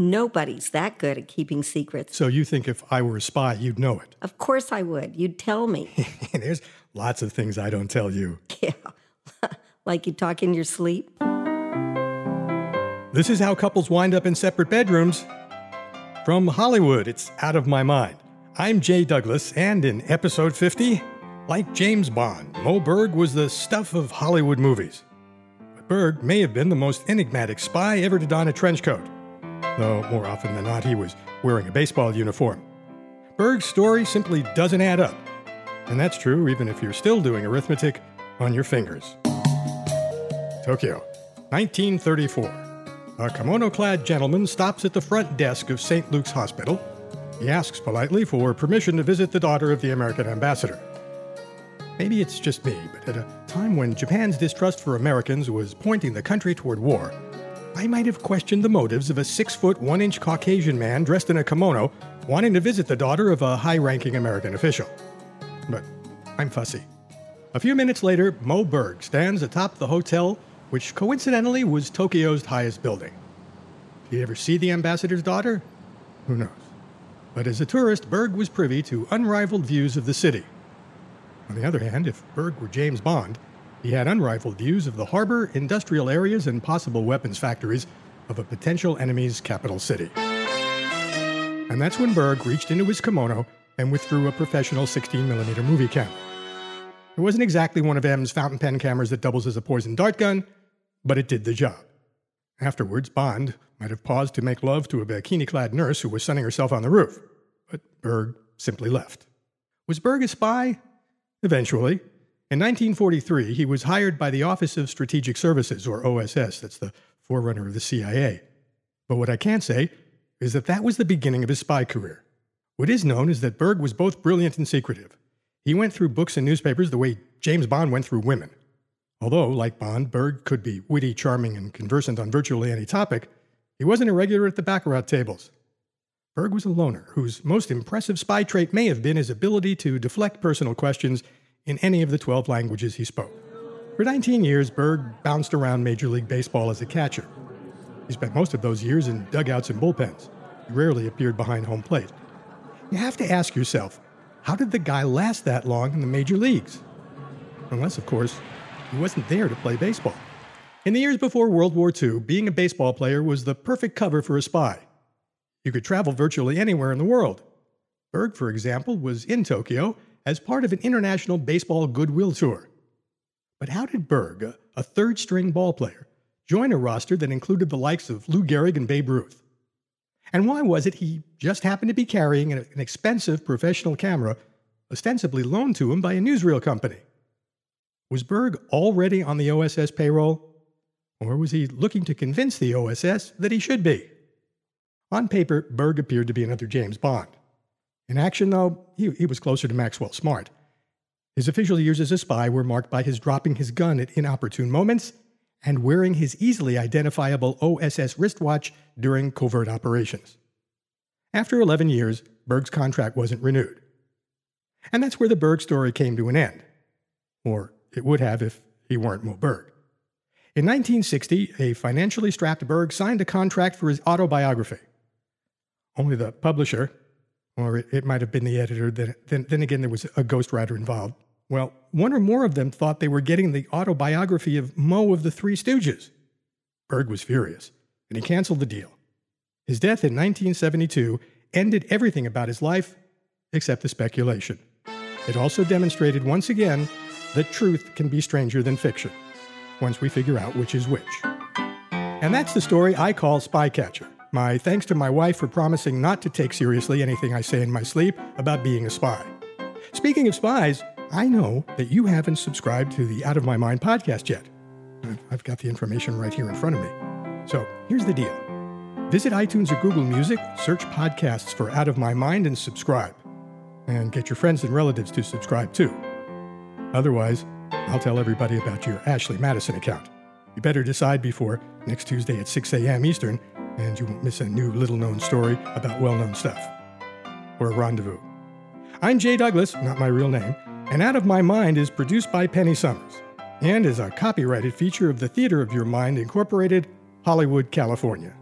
Nobody's that good at keeping secrets. So you think if I were a spy, you'd know it? Of course I would. You'd tell me. There's lots of things I don't tell you. yeah. like you talk in your sleep. This is how couples wind up in separate bedrooms. From Hollywood, it's Out of My Mind. I'm Jay Douglas, and in episode 50, like James Bond, Moe Berg was the stuff of Hollywood movies. But Berg may have been the most enigmatic spy ever to don a trench coat though more often than not he was wearing a baseball uniform. Berg's story simply doesn't add up. And that's true even if you're still doing arithmetic on your fingers. Tokyo, 1934. A kimono clad gentleman stops at the front desk of St. Luke's Hospital. He asks politely for permission to visit the daughter of the American ambassador. Maybe it's just me, but at a time when Japan's distrust for Americans was pointing the country toward war, I might have questioned the motives of a six foot, one inch Caucasian man dressed in a kimono wanting to visit the daughter of a high ranking American official. But I'm fussy. A few minutes later, Moe Berg stands atop the hotel, which coincidentally was Tokyo's highest building. Did he ever see the ambassador's daughter? Who knows? But as a tourist, Berg was privy to unrivaled views of the city. On the other hand, if Berg were James Bond, he had unrivaled views of the harbor, industrial areas, and possible weapons factories of a potential enemy's capital city. And that's when Berg reached into his kimono and withdrew a professional 16mm movie camera. It wasn't exactly one of M's fountain pen cameras that doubles as a poison dart gun, but it did the job. Afterwards, Bond might have paused to make love to a bikini clad nurse who was sunning herself on the roof, but Berg simply left. Was Berg a spy? Eventually, in 1943, he was hired by the Office of Strategic Services, or OSS, that's the forerunner of the CIA. But what I can say is that that was the beginning of his spy career. What is known is that Berg was both brilliant and secretive. He went through books and newspapers the way James Bond went through women. Although, like Bond, Berg could be witty, charming, and conversant on virtually any topic, he wasn't a regular at the Baccarat tables. Berg was a loner whose most impressive spy trait may have been his ability to deflect personal questions in any of the 12 languages he spoke. For 19 years, Berg bounced around Major League Baseball as a catcher. He spent most of those years in dugouts and bullpens. He rarely appeared behind home plate. You have to ask yourself, how did the guy last that long in the major leagues? Unless, of course, he wasn't there to play baseball. In the years before World War II, being a baseball player was the perfect cover for a spy. You could travel virtually anywhere in the world. Berg, for example, was in Tokyo as part of an international baseball goodwill tour. But how did Berg, a third string ball player, join a roster that included the likes of Lou Gehrig and Babe Ruth? And why was it he just happened to be carrying an expensive professional camera, ostensibly loaned to him by a newsreel company? Was Berg already on the OSS payroll? Or was he looking to convince the OSS that he should be? On paper, Berg appeared to be another James Bond. In action, though, he, he was closer to Maxwell Smart. His official years as a spy were marked by his dropping his gun at inopportune moments and wearing his easily identifiable OSS wristwatch during covert operations. After 11 years, Berg's contract wasn't renewed. And that's where the Berg story came to an end. Or it would have if he weren't Moe Berg. In 1960, a financially strapped Berg signed a contract for his autobiography. Only the publisher, or it, it might have been the editor. Then, then, then again, there was a ghostwriter involved. Well, one or more of them thought they were getting the autobiography of Moe of the Three Stooges. Berg was furious, and he canceled the deal. His death in 1972 ended everything about his life except the speculation. It also demonstrated once again that truth can be stranger than fiction, once we figure out which is which. And that's the story I call Spycatcher. My thanks to my wife for promising not to take seriously anything I say in my sleep about being a spy. Speaking of spies, I know that you haven't subscribed to the Out of My Mind podcast yet. I've got the information right here in front of me. So here's the deal visit iTunes or Google Music, search podcasts for Out of My Mind, and subscribe. And get your friends and relatives to subscribe too. Otherwise, I'll tell everybody about your Ashley Madison account. You better decide before next Tuesday at 6 a.m. Eastern and you won't miss a new little known story about well known stuff. Or a rendezvous. I'm Jay Douglas, not my real name, and Out of My Mind is produced by Penny Summers and is a copyrighted feature of the Theater of Your Mind Incorporated, Hollywood, California.